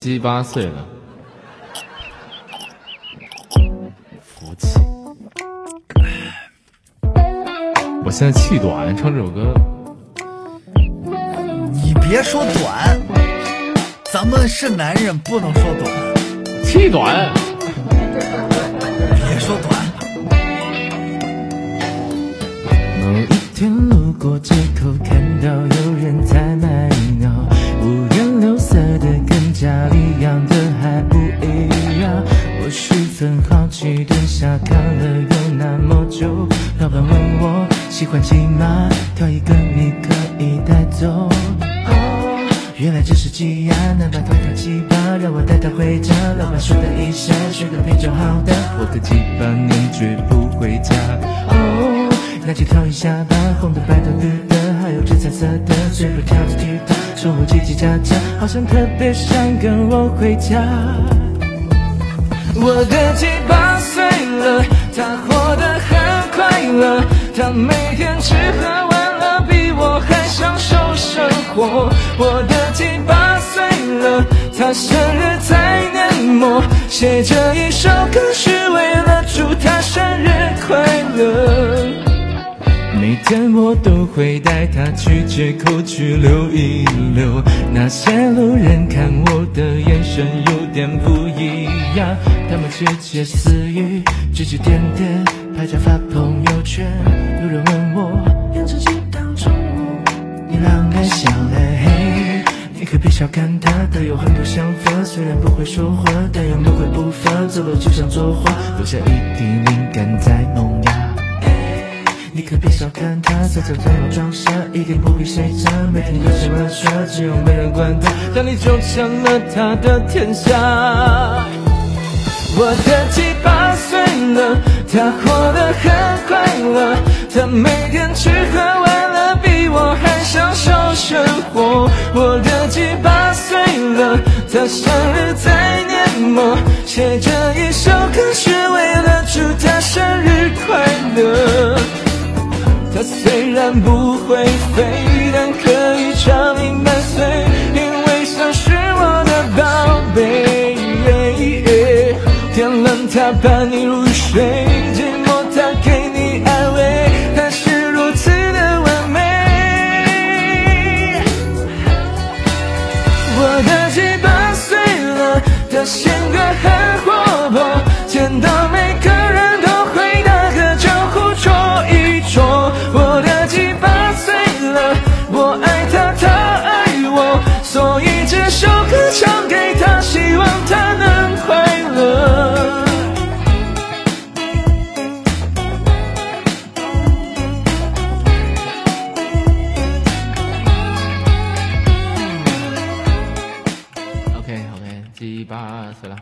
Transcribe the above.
七八岁了，福气。我现在气短，唱这首歌。你别说短，咱们是男人，不能说短。气短。别说短。某一天路过街口，看到有人在卖下看了有那么久。老板问我喜欢骑马，挑一个你可以带走。哦，原来这是鸡鸭，能把头挑七八，让我带它回家。老板说的一下，睡个品种好的，我的鸡巴你绝不回家。哦，那就挑一下吧，红的、白的、绿的，还有这彩色的，随便挑着踢踏，说我叽叽喳喳，好像特别想跟我回家。我的鸡八了，他活得很快乐，他每天吃喝玩乐，比我还享受生活。我的鸡八岁了，他生日在年末，写这一首歌是为了祝他生日快乐。每天我都会带他去街口去溜一溜，那些路人看我的眼神有点不一样，他们窃窃私语，指指点点，拍照发朋友圈。有人问我，养成鸡当宠物，你啷个想嘞？嘿，你可别小看他，他有很多想法，虽然不会说话，但又不会步伐，走路就像作画，留下一滴灵感在萌芽。你可别小看他，在这最后装傻，一点不比谁差。每天都想玩耍，只有没人管他，但你就抢了他的天下。我的鸡八岁了，他活得很快乐，他每天吃喝玩乐，比我还享受生活。我的鸡八岁了，他生日在年末，写这一首歌是为了祝他生日快乐。他虽然不会飞，他伴你入睡，寂寞他给你安慰，他是如此的完美。我的心八碎了，它性 OK OK，鸡八岁了。